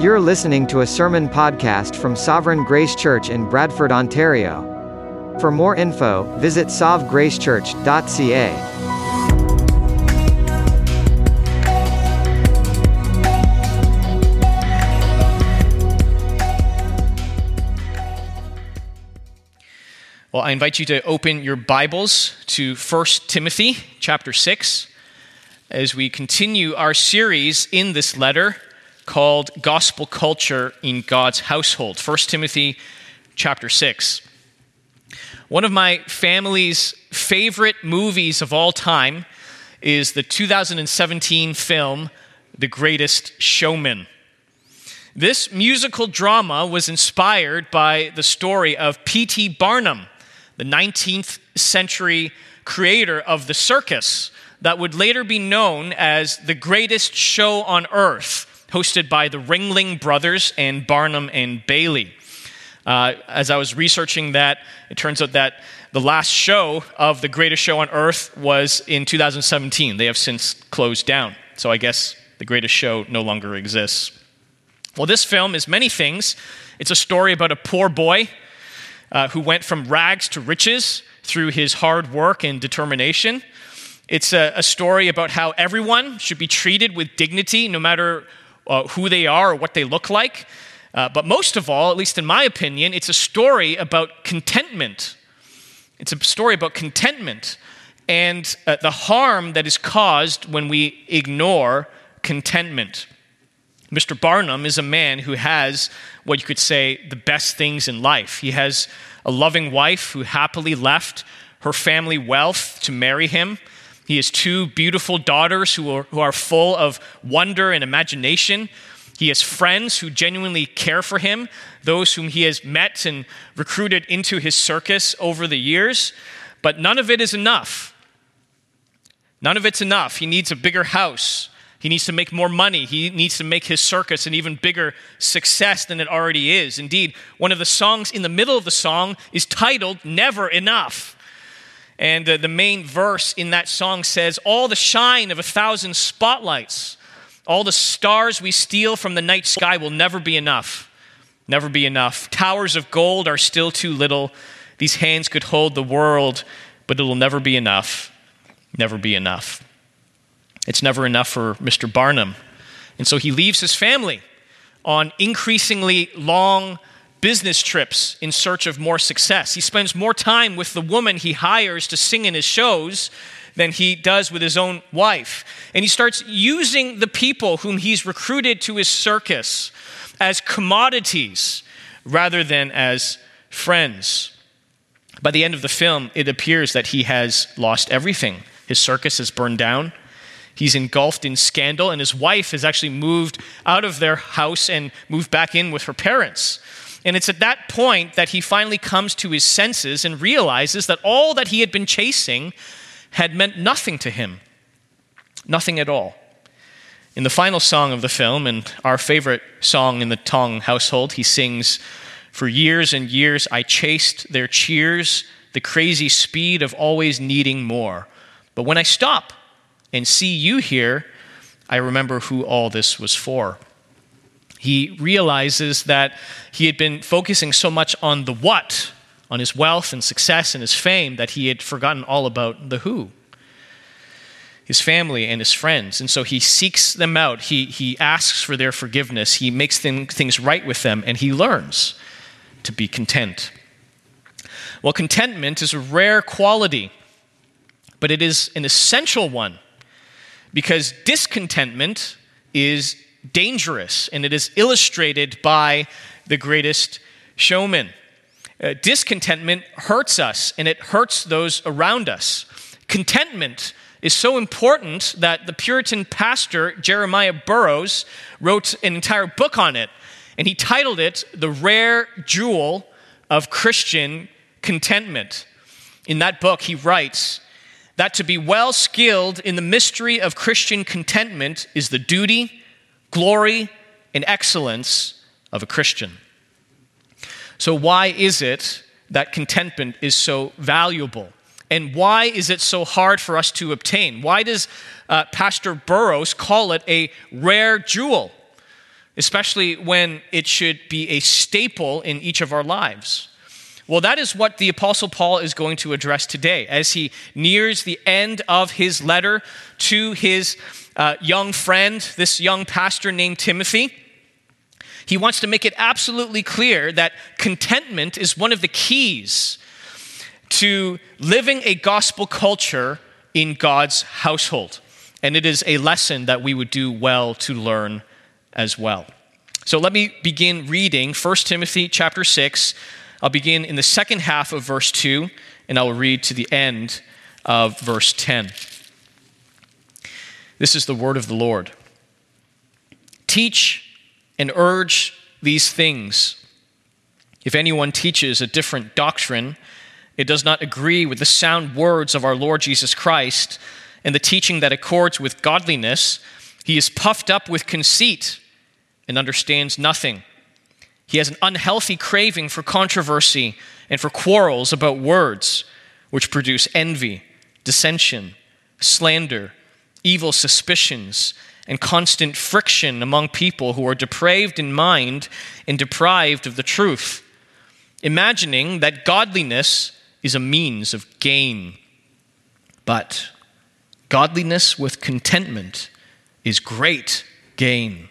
You're listening to a sermon podcast from Sovereign Grace Church in Bradford, Ontario. For more info, visit sovgracechurch.ca. Well, I invite you to open your Bibles to 1 Timothy chapter 6 as we continue our series in this letter called Gospel Culture in God's Household. 1 Timothy chapter 6. One of my family's favorite movies of all time is the 2017 film The Greatest Showman. This musical drama was inspired by the story of P.T. Barnum, the 19th century creator of the circus that would later be known as the greatest show on earth, hosted by the Ringling Brothers and Barnum and Bailey. Uh, as I was researching that, it turns out that the last show of the greatest show on earth was in 2017. They have since closed down. So I guess the greatest show no longer exists. Well, this film is many things. It's a story about a poor boy uh, who went from rags to riches through his hard work and determination. It's a, a story about how everyone should be treated with dignity, no matter uh, who they are or what they look like. Uh, but most of all, at least in my opinion, it's a story about contentment. It's a story about contentment and uh, the harm that is caused when we ignore contentment. Mr. Barnum is a man who has what you could say the best things in life. He has a loving wife who happily left her family wealth to marry him. He has two beautiful daughters who are, who are full of wonder and imagination. He has friends who genuinely care for him, those whom he has met and recruited into his circus over the years. But none of it is enough. None of it's enough. He needs a bigger house. He needs to make more money. He needs to make his circus an even bigger success than it already is. Indeed, one of the songs in the middle of the song is titled Never Enough. And uh, the main verse in that song says, All the shine of a thousand spotlights, all the stars we steal from the night sky will never be enough. Never be enough. Towers of gold are still too little. These hands could hold the world, but it will never be enough. Never be enough. It's never enough for Mr. Barnum. And so he leaves his family on increasingly long business trips in search of more success. He spends more time with the woman he hires to sing in his shows than he does with his own wife. And he starts using the people whom he's recruited to his circus as commodities rather than as friends. By the end of the film, it appears that he has lost everything. His circus is burned down. He's engulfed in scandal, and his wife has actually moved out of their house and moved back in with her parents. And it's at that point that he finally comes to his senses and realizes that all that he had been chasing had meant nothing to him. Nothing at all. In the final song of the film, and our favorite song in the Tong household, he sings, For years and years I chased their cheers, the crazy speed of always needing more. But when I stop and see you here, I remember who all this was for. He realizes that he had been focusing so much on the what, on his wealth and success and his fame, that he had forgotten all about the who his family and his friends. And so he seeks them out. He, he asks for their forgiveness. He makes them, things right with them, and he learns to be content. Well, contentment is a rare quality, but it is an essential one because discontentment is dangerous, and it is illustrated by the greatest showman. Uh, discontentment hurts us, and it hurts those around us. Contentment is so important that the Puritan pastor Jeremiah Burroughs wrote an entire book on it, and he titled it The Rare Jewel of Christian Contentment. In that book, he writes that to be well skilled in the mystery of Christian contentment is the duty, glory, and excellence of a Christian. So, why is it that contentment is so valuable? And why is it so hard for us to obtain? Why does uh, Pastor Burroughs call it a rare jewel? especially when it should be a staple in each of our lives? Well, that is what the Apostle Paul is going to address today as he nears the end of his letter to his uh, young friend, this young pastor named Timothy. He wants to make it absolutely clear that contentment is one of the keys to living a gospel culture in God's household. And it is a lesson that we would do well to learn as well. So let me begin reading 1 Timothy chapter 6. I'll begin in the second half of verse 2, and I will read to the end of verse 10. This is the word of the Lord. Teach and urge these things. If anyone teaches a different doctrine, it does not agree with the sound words of our Lord Jesus Christ and the teaching that accords with godliness, he is puffed up with conceit and understands nothing. He has an unhealthy craving for controversy and for quarrels about words, which produce envy, dissension, slander, evil suspicions, and constant friction among people who are depraved in mind and deprived of the truth, imagining that godliness is a means of gain. But godliness with contentment is great gain.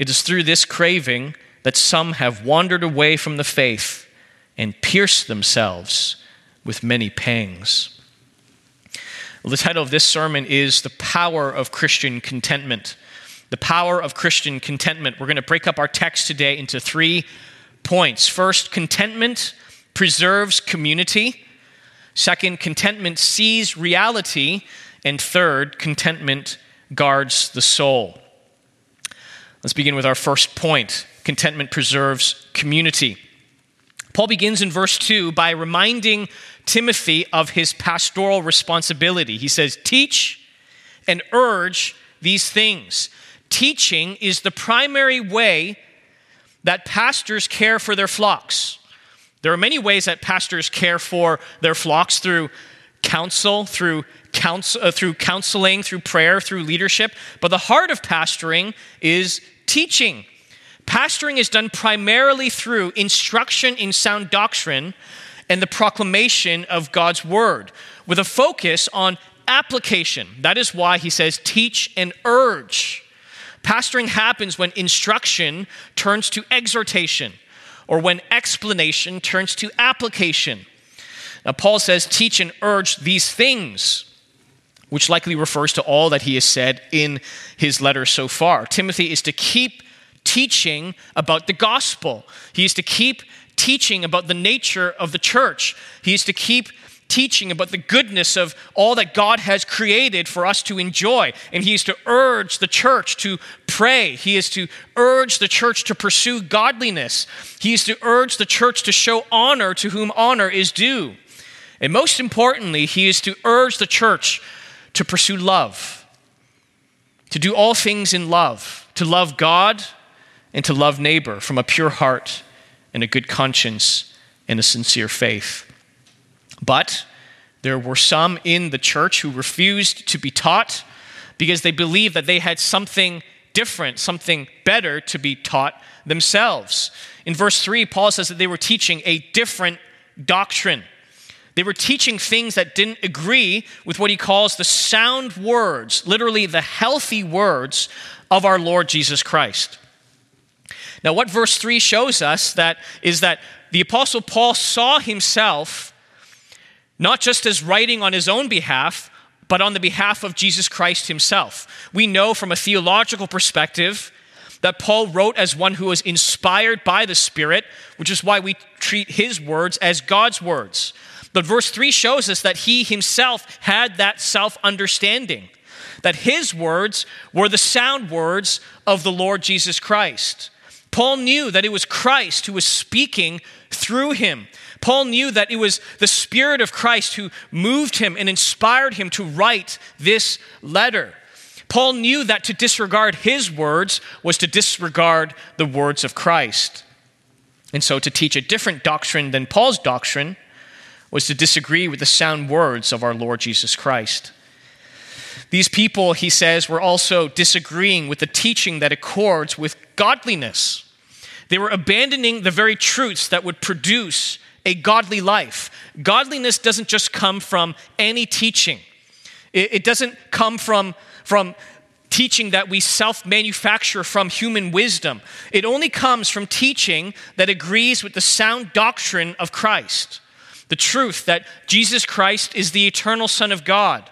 It is through this craving that some have wandered away from the faith and pierced themselves with many pangs. Well, the title of this sermon is The Power of Christian Contentment. The Power of Christian Contentment. We're going to break up our text today into three points. First, contentment preserves community. Second, contentment sees reality. And third, contentment guards the soul. Let's begin with our first point contentment preserves community. Paul begins in verse 2 by reminding Timothy of his pastoral responsibility. He says, Teach and urge these things. Teaching is the primary way that pastors care for their flocks. There are many ways that pastors care for their flocks through counsel, through counsel, uh, through counseling, through prayer, through leadership. But the heart of pastoring is teaching. Pastoring is done primarily through instruction in sound doctrine and the proclamation of God's word, with a focus on application. That is why he says, teach and urge. Pastoring happens when instruction turns to exhortation or when explanation turns to application. Now, Paul says, teach and urge these things, which likely refers to all that he has said in his letter so far. Timothy is to keep teaching about the gospel, he is to keep teaching about the nature of the church, he is to keep teaching about the goodness of all that God has created for us to enjoy. And he is to urge the church to pray. He is to urge the church to pursue godliness. He is to urge the church to show honor to whom honor is due. And most importantly, he is to urge the church to pursue love, to do all things in love, to love God and to love neighbor from a pure heart and a good conscience and a sincere faith. But there were some in the church who refused to be taught because they believed that they had something different, something better to be taught themselves. In verse 3, Paul says that they were teaching a different doctrine. They were teaching things that didn't agree with what he calls the sound words, literally the healthy words of our Lord Jesus Christ. Now, what verse 3 shows us that is that the apostle Paul saw himself not just as writing on his own behalf, but on the behalf of Jesus Christ himself. We know from a theological perspective that Paul wrote as one who was inspired by the Spirit, which is why we treat his words as God's words. But verse 3 shows us that he himself had that self understanding, that his words were the sound words of the Lord Jesus Christ. Paul knew that it was Christ who was speaking through him. Paul knew that it was the Spirit of Christ who moved him and inspired him to write this letter. Paul knew that to disregard his words was to disregard the words of Christ. And so to teach a different doctrine than Paul's doctrine was to disagree with the sound words of our Lord Jesus Christ. These people, he says, were also disagreeing with the teaching that accords with godliness. They were abandoning the very truths that would produce a godly life. Godliness doesn't just come from any teaching, it, doesn't come from, from teaching that we self manufacture from human wisdom. It only comes from teaching that agrees with the sound doctrine of Christ. The truth that Jesus Christ is the eternal Son of God,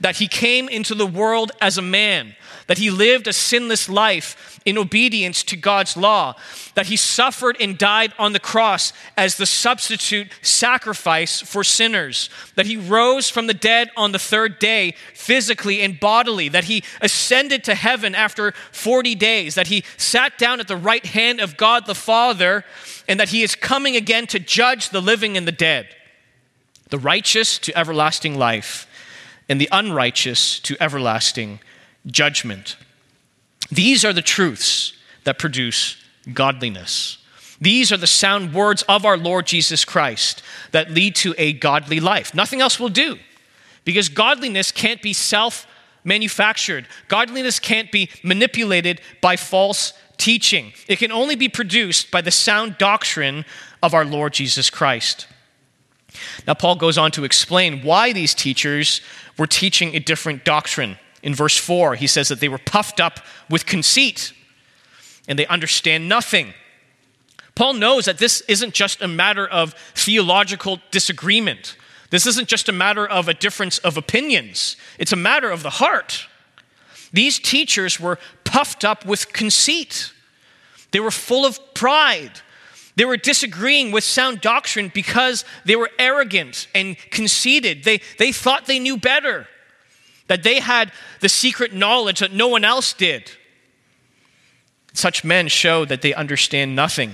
that he came into the world as a man, that he lived a sinless life in obedience to God's law, that he suffered and died on the cross as the substitute sacrifice for sinners, that he rose from the dead on the third day physically and bodily, that he ascended to heaven after 40 days, that he sat down at the right hand of God the Father, and that he is coming again to judge the living and the dead, the righteous to everlasting life, and the unrighteous to everlasting judgment. These are the truths that produce godliness. These are the sound words of our Lord Jesus Christ that lead to a godly life. Nothing else will do because godliness can't be self manufactured, godliness can't be manipulated by false teaching. It can only be produced by the sound doctrine of our Lord Jesus Christ. Now, Paul goes on to explain why these teachers were teaching a different doctrine. In verse 4, he says that they were puffed up with conceit and they understand nothing. Paul knows that this isn't just a matter of theological disagreement. This isn't just a matter of a difference of opinions. It's a matter of the heart. These teachers were puffed up with conceit. They were full of pride. They were disagreeing with sound doctrine because they were arrogant and conceited. They, they thought they knew better that they had the secret knowledge that no one else did. Such men show that they understand nothing.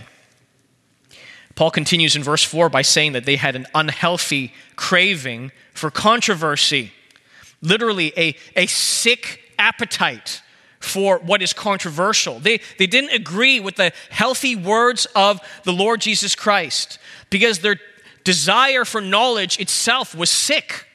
Paul continues in verse 4 by saying that they had an unhealthy craving for controversy, literally, a, a sick appetite for what is controversial. They, they didn't agree with the healthy words of the Lord Jesus Christ because their desire for knowledge itself was sick.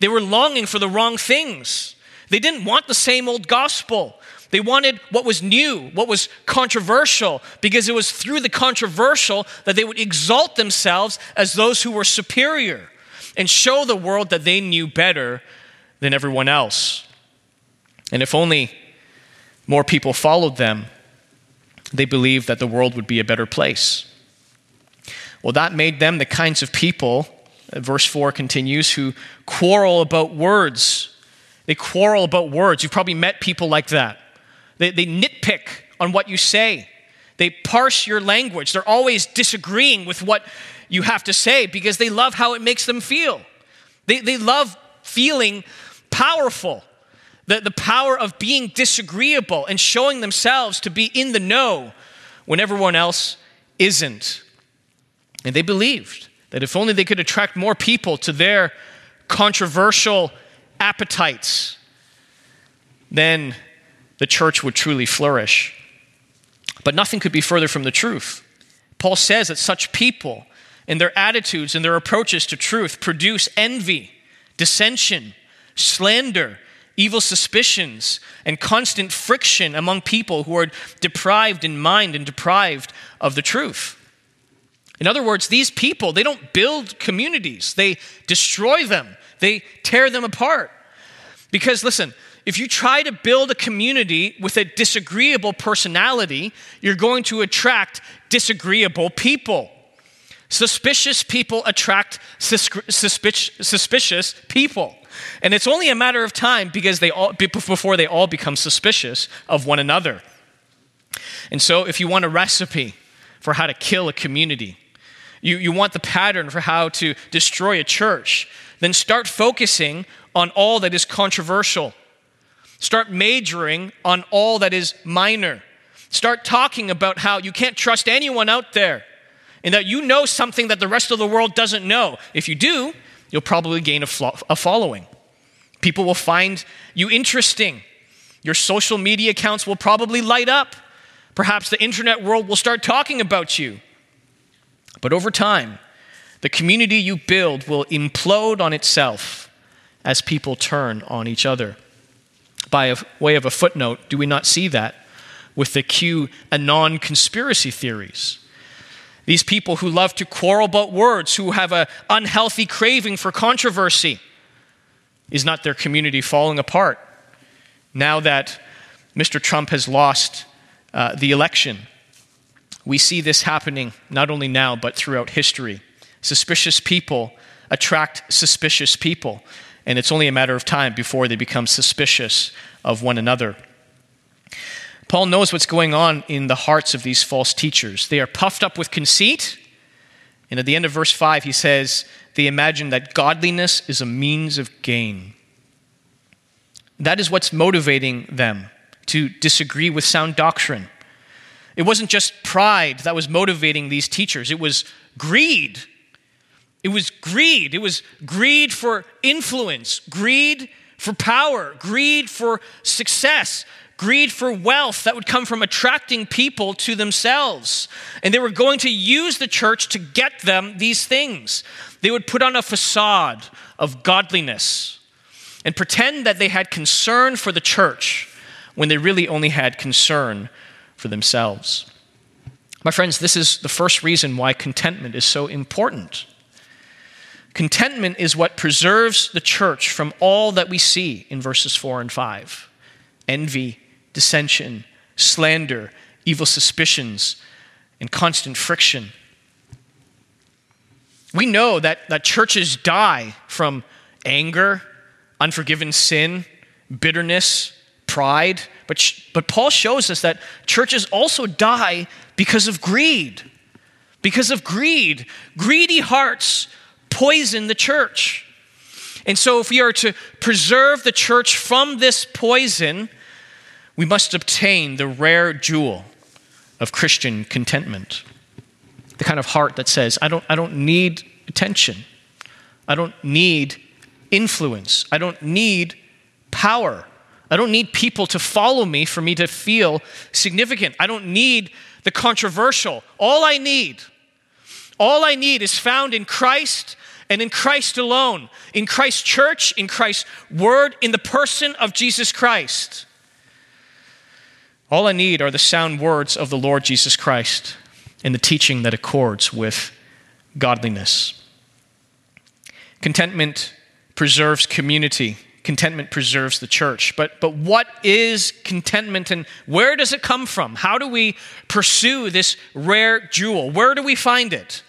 They were longing for the wrong things. They didn't want the same old gospel. They wanted what was new, what was controversial, because it was through the controversial that they would exalt themselves as those who were superior and show the world that they knew better than everyone else. And if only more people followed them, they believed that the world would be a better place. Well, that made them the kinds of people uh, verse 4 continues, who quarrel about words. They quarrel about words. You've probably met people like that. They, they nitpick on what you say, they parse your language. They're always disagreeing with what you have to say because they love how it makes them feel. They, they love feeling powerful, the, the power of being disagreeable and showing themselves to be in the know when everyone else isn't. And they believed that if only they could attract more people to their controversial appetites, then the church would truly flourish. But nothing could be further from the truth. Paul says that such people and their attitudes and their approaches to truth produce envy, dissension, slander, evil suspicions, and constant friction among people who are deprived in mind and deprived of the truth. In other words, these people, they don't build communities, they destroy them, they tear them apart. Because listen, if you try to build a community with a disagreeable personality, you're going to attract disagreeable people. Suspicious people attract suspicious people. And it's only a matter of time because they all, before they all become suspicious of one another. And so, if you want a recipe for how to kill a community, you, you want the pattern for how to destroy a church, then start focusing on all that is controversial. Start majoring on all that is minor. Start talking about how you can't trust anyone out there and that you know something that the rest of the world doesn't know. If you do, you'll probably gain a, flo- a following. People will find you interesting. Your social media accounts will probably light up. Perhaps the internet world will start talking about you. But over time, the community you build will implode on itself as people turn on each other. By way of a footnote, do we not see that with the Q anon conspiracy theories? These people who love to quarrel about words, who have an unhealthy craving for controversy. Is not their community falling apart now that Mr. Trump has lost uh, the election? We see this happening not only now, but throughout history. Suspicious people attract suspicious people, and it's only a matter of time before they become suspicious of one another. Paul knows what's going on in the hearts of these false teachers. They are puffed up with conceit. And at the end of verse 5, he says, they imagine that godliness is a means of gain. That is what's motivating them to disagree with sound doctrine. It wasn't just pride that was motivating these teachers, it was greed. It was greed. It was greed for influence, greed for power, greed for success, greed for wealth that would come from attracting people to themselves. And they were going to use the church to get them these things. They would put on a facade of godliness and pretend that they had concern for the church when they really only had concern for themselves. My friends, this is the first reason why contentment is so important. Contentment is what preserves the church from all that we see in verses 4 and 5 envy, dissension, slander, evil suspicions, and constant friction. We know that, that churches die from anger, unforgiven sin, bitterness, pride. But, but Paul shows us that churches also die because of greed. Because of greed. Greedy hearts poison the church. And so, if we are to preserve the church from this poison, we must obtain the rare jewel of Christian contentment. The kind of heart that says, I don't, I don't need attention. I don't need influence. I don't need power. I don't need people to follow me for me to feel significant. I don't need the controversial. All I need, all I need is found in Christ and in Christ alone, in Christ's church, in Christ's word, in the person of Jesus Christ. All I need are the sound words of the Lord Jesus Christ and the teaching that accords with godliness. Contentment preserves community. Contentment preserves the church. But, but what is contentment and where does it come from? How do we pursue this rare jewel? Where do we find it?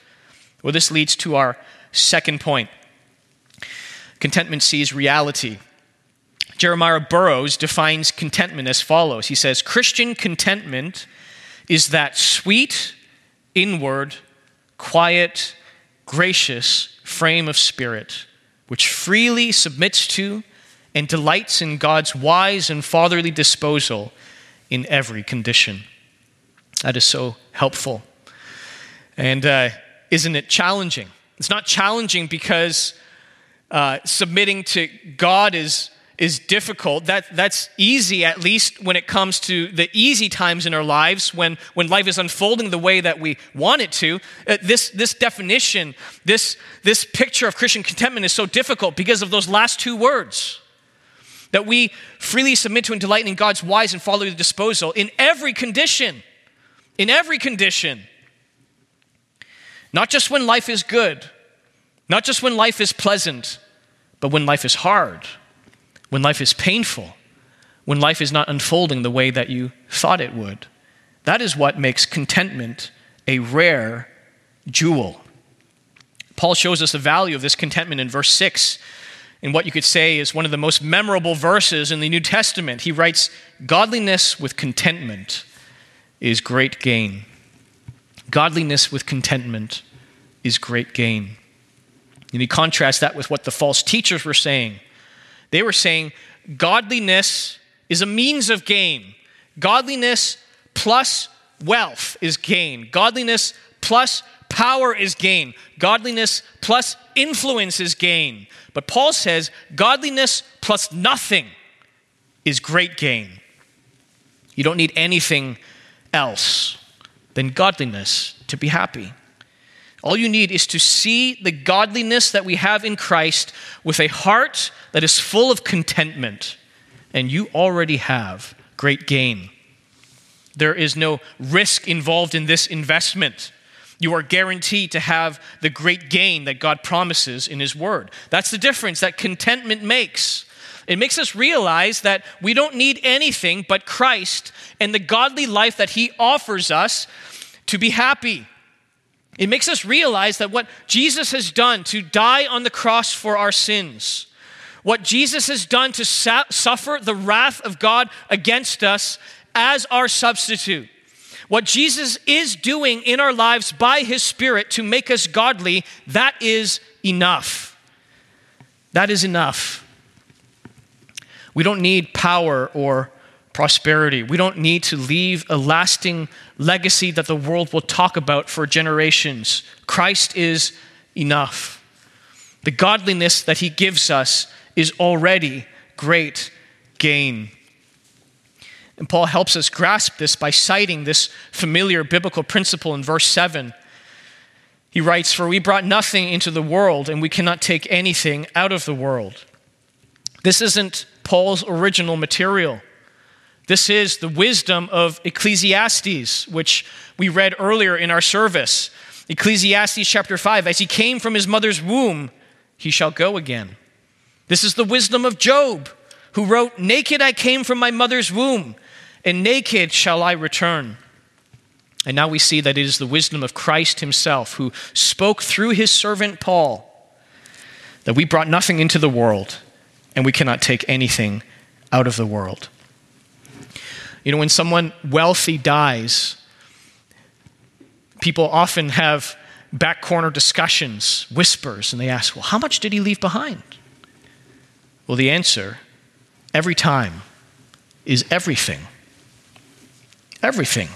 Well, this leads to our second point. Contentment sees reality. Jeremiah Burroughs defines contentment as follows He says, Christian contentment is that sweet, inward, quiet, gracious frame of spirit which freely submits to and delights in God's wise and fatherly disposal in every condition. That is so helpful. And uh, isn't it challenging? It's not challenging because uh, submitting to God is is difficult. That, that's easy, at least when it comes to the easy times in our lives, when, when life is unfolding the way that we want it to. Uh, this, this definition, this, this picture of Christian contentment is so difficult because of those last two words. That we freely submit to and delight in God's wise and follow fatherly disposal in every condition. In every condition. Not just when life is good, not just when life is pleasant, but when life is hard when life is painful, when life is not unfolding the way that you thought it would. That is what makes contentment a rare jewel. Paul shows us the value of this contentment in verse 6 in what you could say is one of the most memorable verses in the New Testament. He writes, Godliness with contentment is great gain. Godliness with contentment is great gain. And he contrasts that with what the false teachers were saying they were saying godliness is a means of gain. Godliness plus wealth is gain. Godliness plus power is gain. Godliness plus influence is gain. But Paul says godliness plus nothing is great gain. You don't need anything else than godliness to be happy. All you need is to see the godliness that we have in Christ with a heart that is full of contentment, and you already have great gain. There is no risk involved in this investment. You are guaranteed to have the great gain that God promises in His Word. That's the difference that contentment makes. It makes us realize that we don't need anything but Christ and the godly life that He offers us to be happy. It makes us realize that what Jesus has done to die on the cross for our sins, what Jesus has done to sa- suffer the wrath of God against us as our substitute, what Jesus is doing in our lives by his Spirit to make us godly, that is enough. That is enough. We don't need power or prosperity. We don't need to leave a lasting legacy that the world will talk about for generations. Christ is enough. The godliness that he gives us is already great gain. And Paul helps us grasp this by citing this familiar biblical principle in verse 7. He writes, For we brought nothing into the world, and we cannot take anything out of the world. This isn't Paul's original material. This is the wisdom of Ecclesiastes, which we read earlier in our service. Ecclesiastes chapter 5 As he came from his mother's womb, he shall go again. This is the wisdom of Job, who wrote, Naked I came from my mother's womb, and naked shall I return. And now we see that it is the wisdom of Christ himself who spoke through his servant Paul that we brought nothing into the world and we cannot take anything out of the world. You know, when someone wealthy dies, people often have back corner discussions, whispers, and they ask, Well, how much did he leave behind? Well, the answer every time is everything. Everything.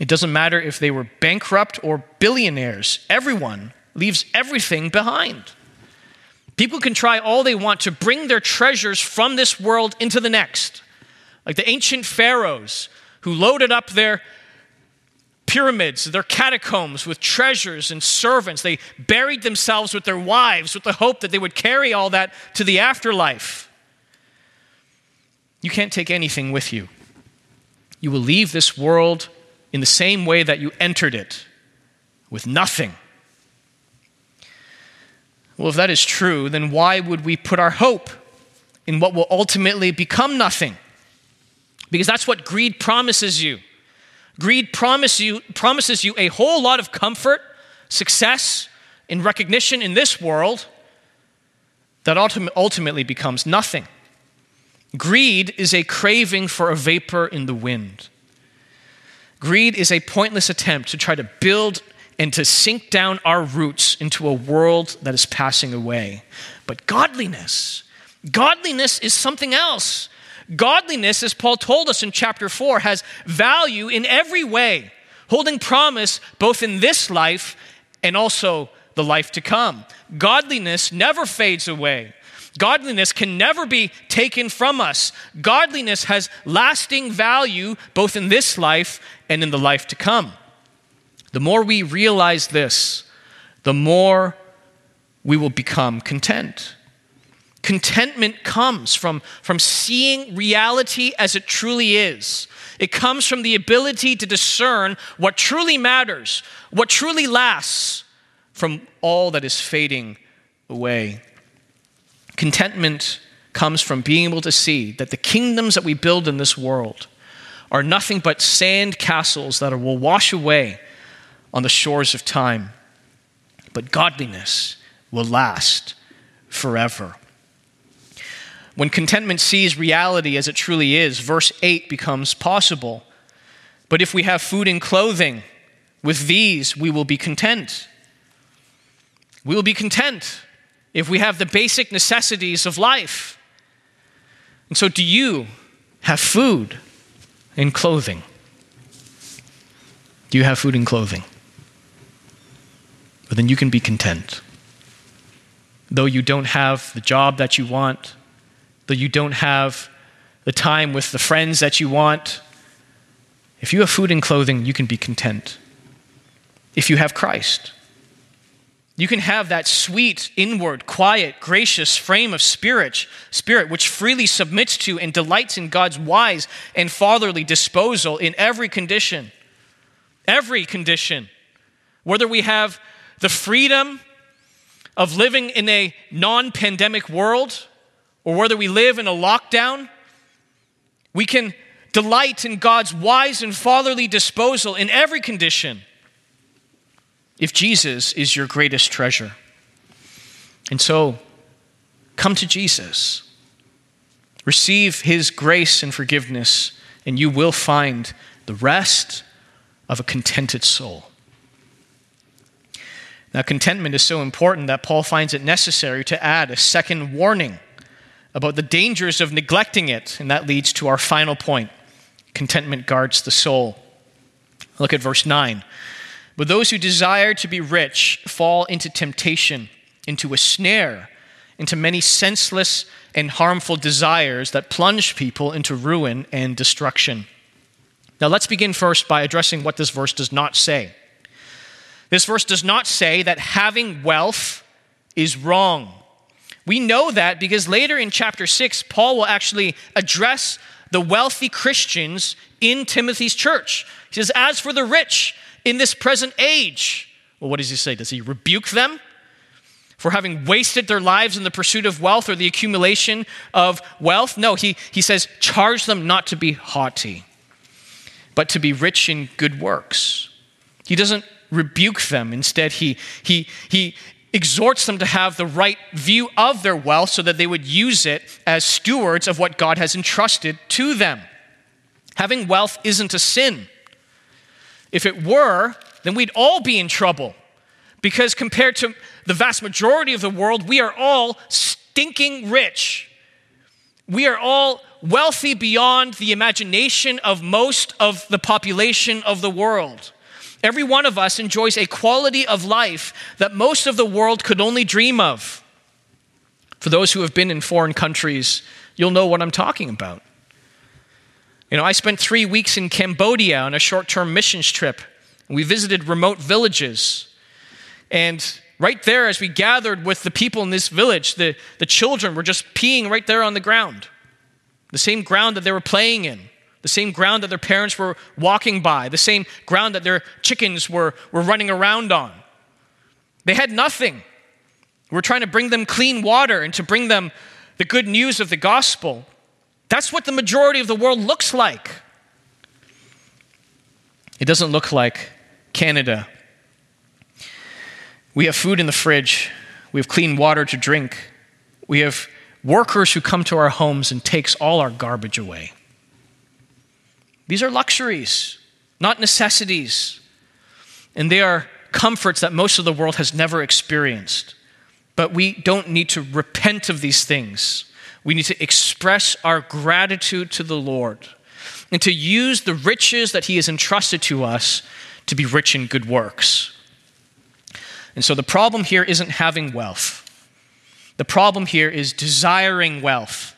It doesn't matter if they were bankrupt or billionaires, everyone leaves everything behind. People can try all they want to bring their treasures from this world into the next like the ancient pharaohs who loaded up their pyramids, their catacombs with treasures and servants. They buried themselves with their wives with the hope that they would carry all that to the afterlife. You can't take anything with you. You will leave this world in the same way that you entered it, with nothing. Well, if that is true, then why would we put our hope in what will ultimately become nothing? Because that's what greed promises you. Greed promise you, promises you a whole lot of comfort, success, and recognition in this world that ultimately becomes nothing. Greed is a craving for a vapor in the wind. Greed is a pointless attempt to try to build and to sink down our roots into a world that is passing away. But godliness, godliness is something else. Godliness, as Paul told us in chapter 4, has value in every way, holding promise both in this life and also the life to come. Godliness never fades away. Godliness can never be taken from us. Godliness has lasting value both in this life and in the life to come. The more we realize this, the more we will become content. Contentment comes from, from seeing reality as it truly is. It comes from the ability to discern what truly matters, what truly lasts, from all that is fading away. Contentment comes from being able to see that the kingdoms that we build in this world are nothing but sand castles that will wash away on the shores of time. But godliness will last forever. When contentment sees reality as it truly is, verse 8 becomes possible. But if we have food and clothing, with these we will be content. We will be content if we have the basic necessities of life. And so, do you have food and clothing? Do you have food and clothing? But then you can be content. Though you don't have the job that you want, though you don't have the time with the friends that you want, if you have food and clothing, you can be content. If you have Christ, you can have that sweet, inward, quiet, gracious frame of spirit, spirit which freely submits to and delights in God's wise and fatherly disposal in every condition. Every condition. Whether we have the freedom of living in a non pandemic world or whether we live in a lockdown, we can delight in God's wise and fatherly disposal in every condition if Jesus is your greatest treasure. And so, come to Jesus. Receive his grace and forgiveness, and you will find the rest of a contented soul. Now, contentment is so important that Paul finds it necessary to add a second warning about the dangers of neglecting it, and that leads to our final point contentment guards the soul. Look at verse 9. But those who desire to be rich fall into temptation, into a snare, into many senseless and harmful desires that plunge people into ruin and destruction. Now, let's begin first by addressing what this verse does not say. This verse does not say that having wealth is wrong. We know that because later in chapter 6, Paul will actually address the wealthy Christians in Timothy's church. He says, As for the rich in this present age, well, what does he say? Does he rebuke them for having wasted their lives in the pursuit of wealth or the accumulation of wealth? No, he, he says, Charge them not to be haughty, but to be rich in good works. He doesn't rebuke them. Instead, he, he, he exhorts them to have the right view of their wealth so that they would use it as stewards of what God has entrusted to them. Having wealth isn't a sin. If it were, then we'd all be in trouble. Because compared to the vast majority of the world, we are all stinking rich. We are all wealthy beyond the imagination of most of the population of the world. Every one of us enjoys a quality of life that most of the world could only dream of. For those who have been in foreign countries, you'll know what I'm talking about. You know, I spent three weeks in Cambodia on a short term missions trip. We visited remote villages. And right there, as we gathered with the people in this village, the, the children were just peeing right there on the ground, the same ground that they were playing in the same ground that their parents were walking by, the same ground that their chickens were, were running around on. They had nothing. We're trying to bring them clean water and to bring them the good news of the gospel. That's what the majority of the world looks like. It doesn't look like Canada. We have food in the fridge, we have clean water to drink, we have workers who come to our homes and takes all our garbage away. These are luxuries, not necessities. And they are comforts that most of the world has never experienced. But we don't need to repent of these things. We need to express our gratitude to the Lord and to use the riches that He has entrusted to us to be rich in good works. And so the problem here isn't having wealth, the problem here is desiring wealth.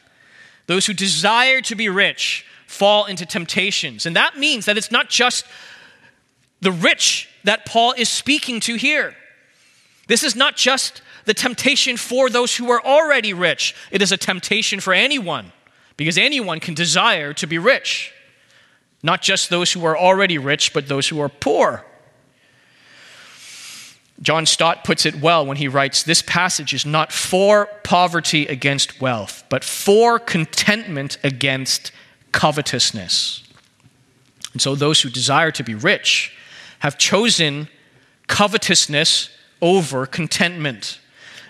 Those who desire to be rich fall into temptations. And that means that it's not just the rich that Paul is speaking to here. This is not just the temptation for those who are already rich, it is a temptation for anyone, because anyone can desire to be rich. Not just those who are already rich, but those who are poor. John Stott puts it well when he writes This passage is not for poverty against wealth, but for contentment against covetousness. And so those who desire to be rich have chosen covetousness over contentment.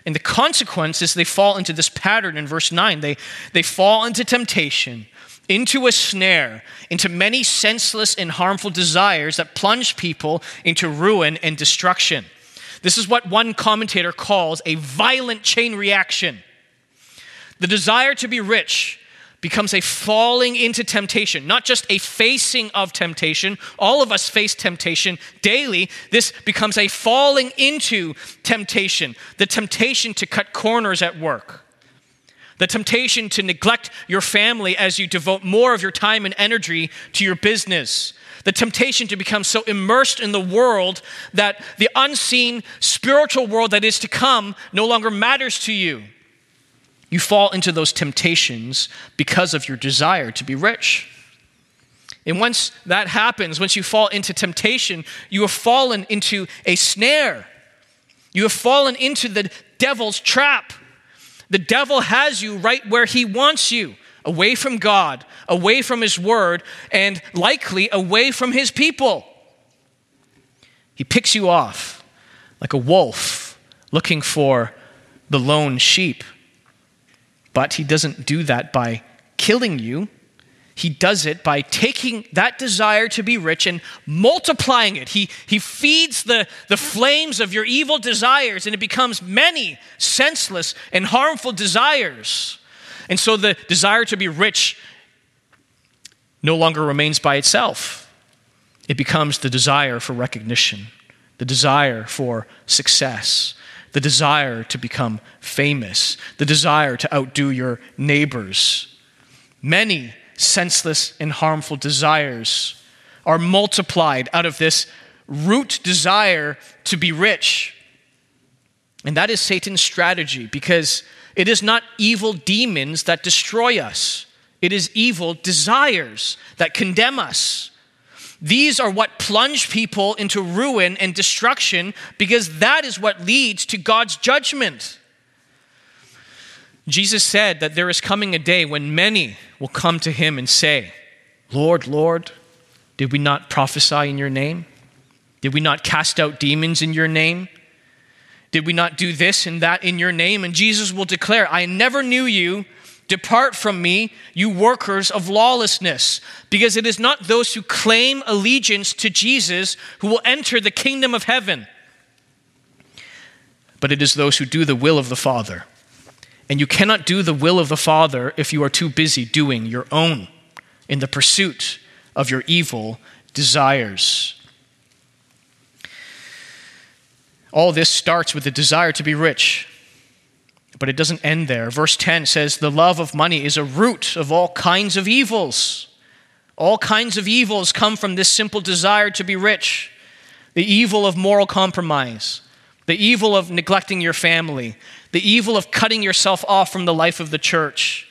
And the consequence is they fall into this pattern in verse 9. They, they fall into temptation, into a snare, into many senseless and harmful desires that plunge people into ruin and destruction. This is what one commentator calls a violent chain reaction. The desire to be rich becomes a falling into temptation, not just a facing of temptation. All of us face temptation daily. This becomes a falling into temptation, the temptation to cut corners at work. The temptation to neglect your family as you devote more of your time and energy to your business. The temptation to become so immersed in the world that the unseen spiritual world that is to come no longer matters to you. You fall into those temptations because of your desire to be rich. And once that happens, once you fall into temptation, you have fallen into a snare. You have fallen into the devil's trap. The devil has you right where he wants you away from God, away from his word, and likely away from his people. He picks you off like a wolf looking for the lone sheep. But he doesn't do that by killing you. He does it by taking that desire to be rich and multiplying it. He, he feeds the, the flames of your evil desires, and it becomes many senseless and harmful desires. And so the desire to be rich no longer remains by itself. It becomes the desire for recognition, the desire for success, the desire to become famous, the desire to outdo your neighbors. Many senseless and harmful desires are multiplied out of this root desire to be rich. And that is Satan's strategy because it is not evil demons that destroy us, it is evil desires that condemn us. These are what plunge people into ruin and destruction because that is what leads to God's judgment. Jesus said that there is coming a day when many will come to him and say, Lord, Lord, did we not prophesy in your name? Did we not cast out demons in your name? Did we not do this and that in your name? And Jesus will declare, I never knew you. Depart from me, you workers of lawlessness, because it is not those who claim allegiance to Jesus who will enter the kingdom of heaven, but it is those who do the will of the Father. And you cannot do the will of the Father if you are too busy doing your own in the pursuit of your evil desires. All this starts with the desire to be rich. But it doesn't end there. Verse 10 says, The love of money is a root of all kinds of evils. All kinds of evils come from this simple desire to be rich the evil of moral compromise, the evil of neglecting your family, the evil of cutting yourself off from the life of the church,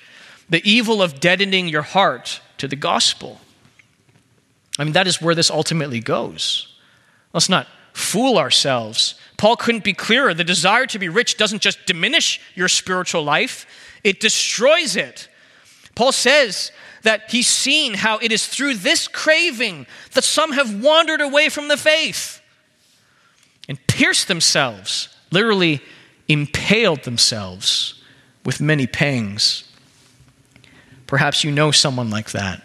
the evil of deadening your heart to the gospel. I mean, that is where this ultimately goes. Let's not fool ourselves. Paul couldn't be clearer. The desire to be rich doesn't just diminish your spiritual life, it destroys it. Paul says that he's seen how it is through this craving that some have wandered away from the faith and pierced themselves, literally impaled themselves with many pangs. Perhaps you know someone like that.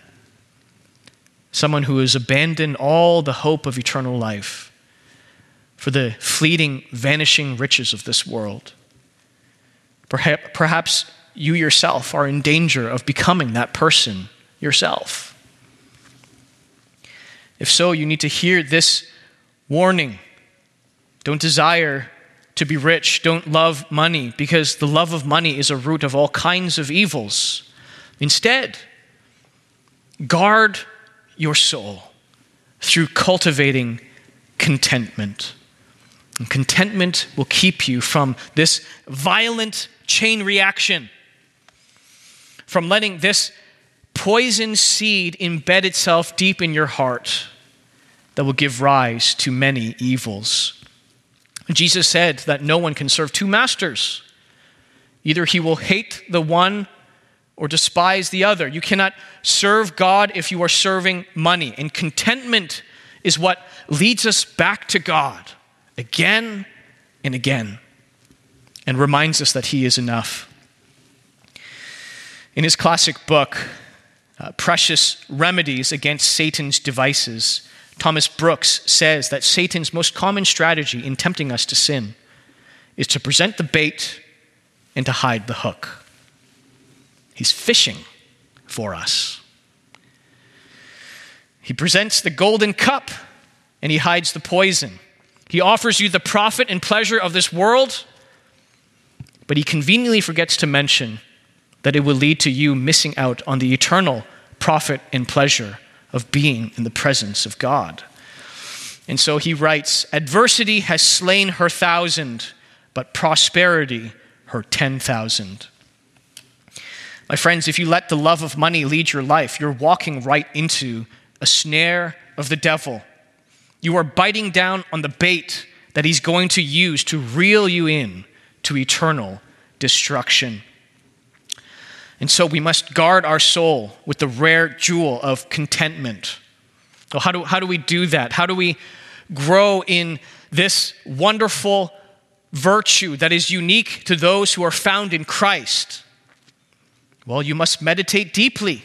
Someone who has abandoned all the hope of eternal life for the fleeting, vanishing riches of this world. Perhaps you yourself are in danger of becoming that person yourself. If so, you need to hear this warning. Don't desire to be rich. Don't love money, because the love of money is a root of all kinds of evils. Instead, guard your soul through cultivating contentment. And contentment will keep you from this violent chain reaction, from letting this poison seed embed itself deep in your heart that will give rise to many evils. Jesus said that no one can serve two masters. Either he will hate the one or despise the other. You cannot serve God if you are serving money. And contentment is what leads us back to God again and again and reminds us that He is enough. In his classic book, uh, Precious Remedies Against Satan's Devices, Thomas Brooks says that Satan's most common strategy in tempting us to sin is to present the bait and to hide the hook. He's fishing for us. He presents the golden cup and he hides the poison. He offers you the profit and pleasure of this world, but he conveniently forgets to mention that it will lead to you missing out on the eternal profit and pleasure of being in the presence of God. And so he writes Adversity has slain her thousand, but prosperity her 10,000. My friends, if you let the love of money lead your life, you're walking right into a snare of the devil. You are biting down on the bait that he's going to use to reel you in to eternal destruction. And so we must guard our soul with the rare jewel of contentment. So, how do, how do we do that? How do we grow in this wonderful virtue that is unique to those who are found in Christ? Well, you must meditate deeply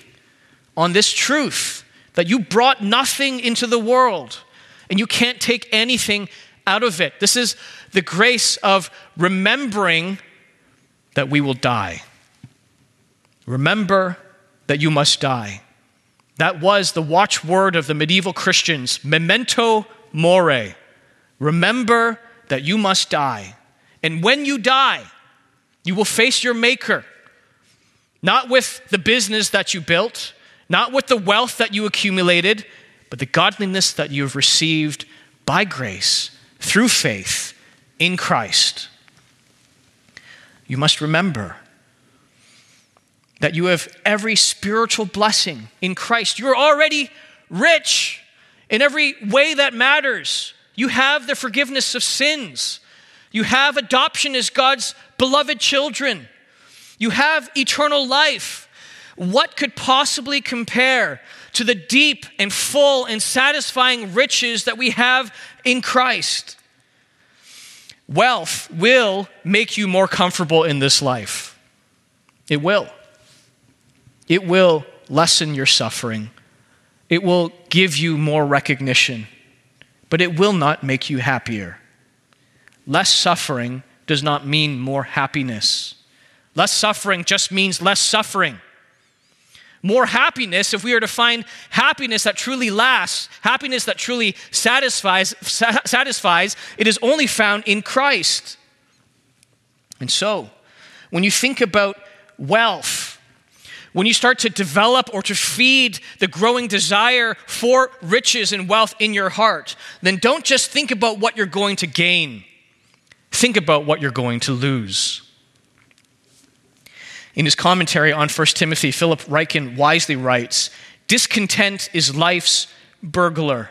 on this truth that you brought nothing into the world and you can't take anything out of it. This is the grace of remembering that we will die. Remember that you must die. That was the watchword of the medieval Christians memento mori. Remember that you must die. And when you die, you will face your Maker, not with the business that you built, not with the wealth that you accumulated, but the godliness that you have received by grace through faith in Christ. You must remember that you have every spiritual blessing in Christ. You're already rich in every way that matters. You have the forgiveness of sins. You have adoption as God's beloved children. You have eternal life. What could possibly compare to the deep and full and satisfying riches that we have in Christ? Wealth will make you more comfortable in this life. It will. It will lessen your suffering. It will give you more recognition, but it will not make you happier. Less suffering does not mean more happiness. Less suffering just means less suffering. More happiness, if we are to find happiness that truly lasts, happiness that truly satisfies, satisfies, it is only found in Christ. And so, when you think about wealth, when you start to develop or to feed the growing desire for riches and wealth in your heart, then don't just think about what you're going to gain, think about what you're going to lose. In his commentary on 1 Timothy, Philip Ryken wisely writes Discontent is life's burglar.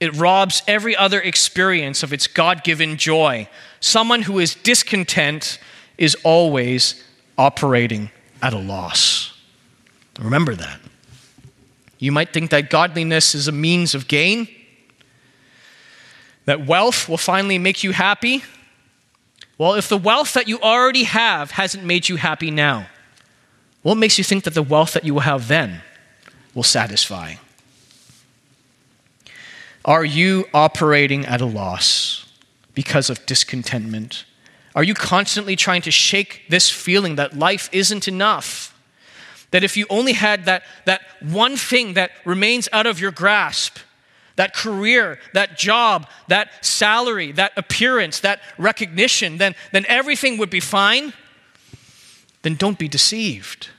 It robs every other experience of its God given joy. Someone who is discontent is always operating at a loss. Remember that. You might think that godliness is a means of gain, that wealth will finally make you happy. Well, if the wealth that you already have hasn't made you happy now, what makes you think that the wealth that you will have then will satisfy? Are you operating at a loss because of discontentment? Are you constantly trying to shake this feeling that life isn't enough? That if you only had that, that one thing that remains out of your grasp, that career, that job, that salary, that appearance, that recognition, then, then everything would be fine, then don't be deceived.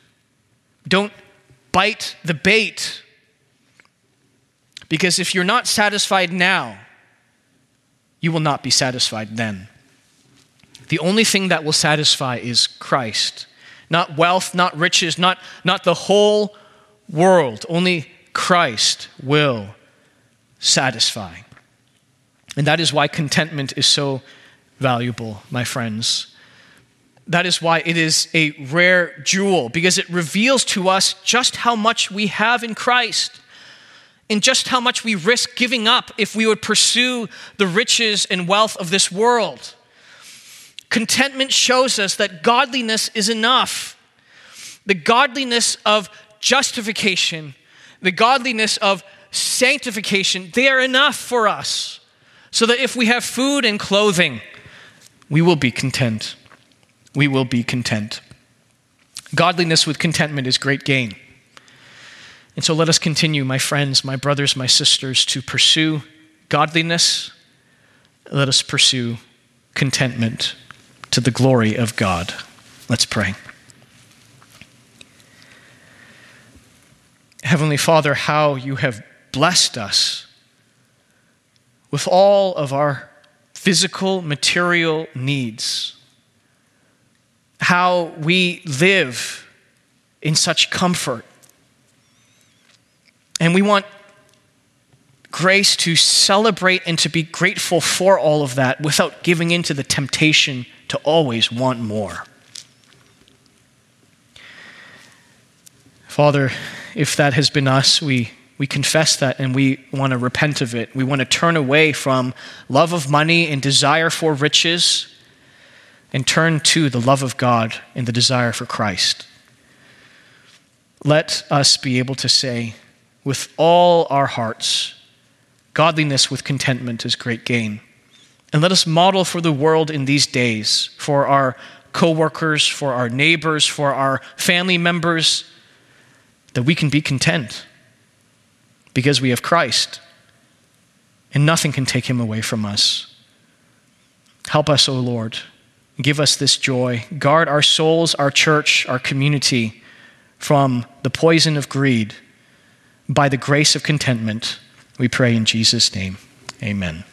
Don't bite the bait. Because if you're not satisfied now, you will not be satisfied then. The only thing that will satisfy is Christ not wealth, not riches, not, not the whole world. Only Christ will satisfy. And that is why contentment is so valuable, my friends. That is why it is a rare jewel, because it reveals to us just how much we have in Christ and just how much we risk giving up if we would pursue the riches and wealth of this world. Contentment shows us that godliness is enough. The godliness of justification, the godliness of sanctification, they are enough for us. So that if we have food and clothing, we will be content. We will be content. Godliness with contentment is great gain. And so let us continue, my friends, my brothers, my sisters, to pursue godliness. Let us pursue contentment to the glory of God. Let's pray. Heavenly Father, how you have blessed us with all of our physical, material needs. How we live in such comfort. And we want grace to celebrate and to be grateful for all of that without giving in to the temptation to always want more. Father, if that has been us, we, we confess that and we want to repent of it. We want to turn away from love of money and desire for riches and turn to the love of God and the desire for Christ. Let us be able to say with all our hearts, godliness with contentment is great gain. And let us model for the world in these days, for our coworkers, for our neighbors, for our family members, that we can be content because we have Christ and nothing can take him away from us. Help us, O Lord. Give us this joy. Guard our souls, our church, our community from the poison of greed by the grace of contentment. We pray in Jesus' name. Amen.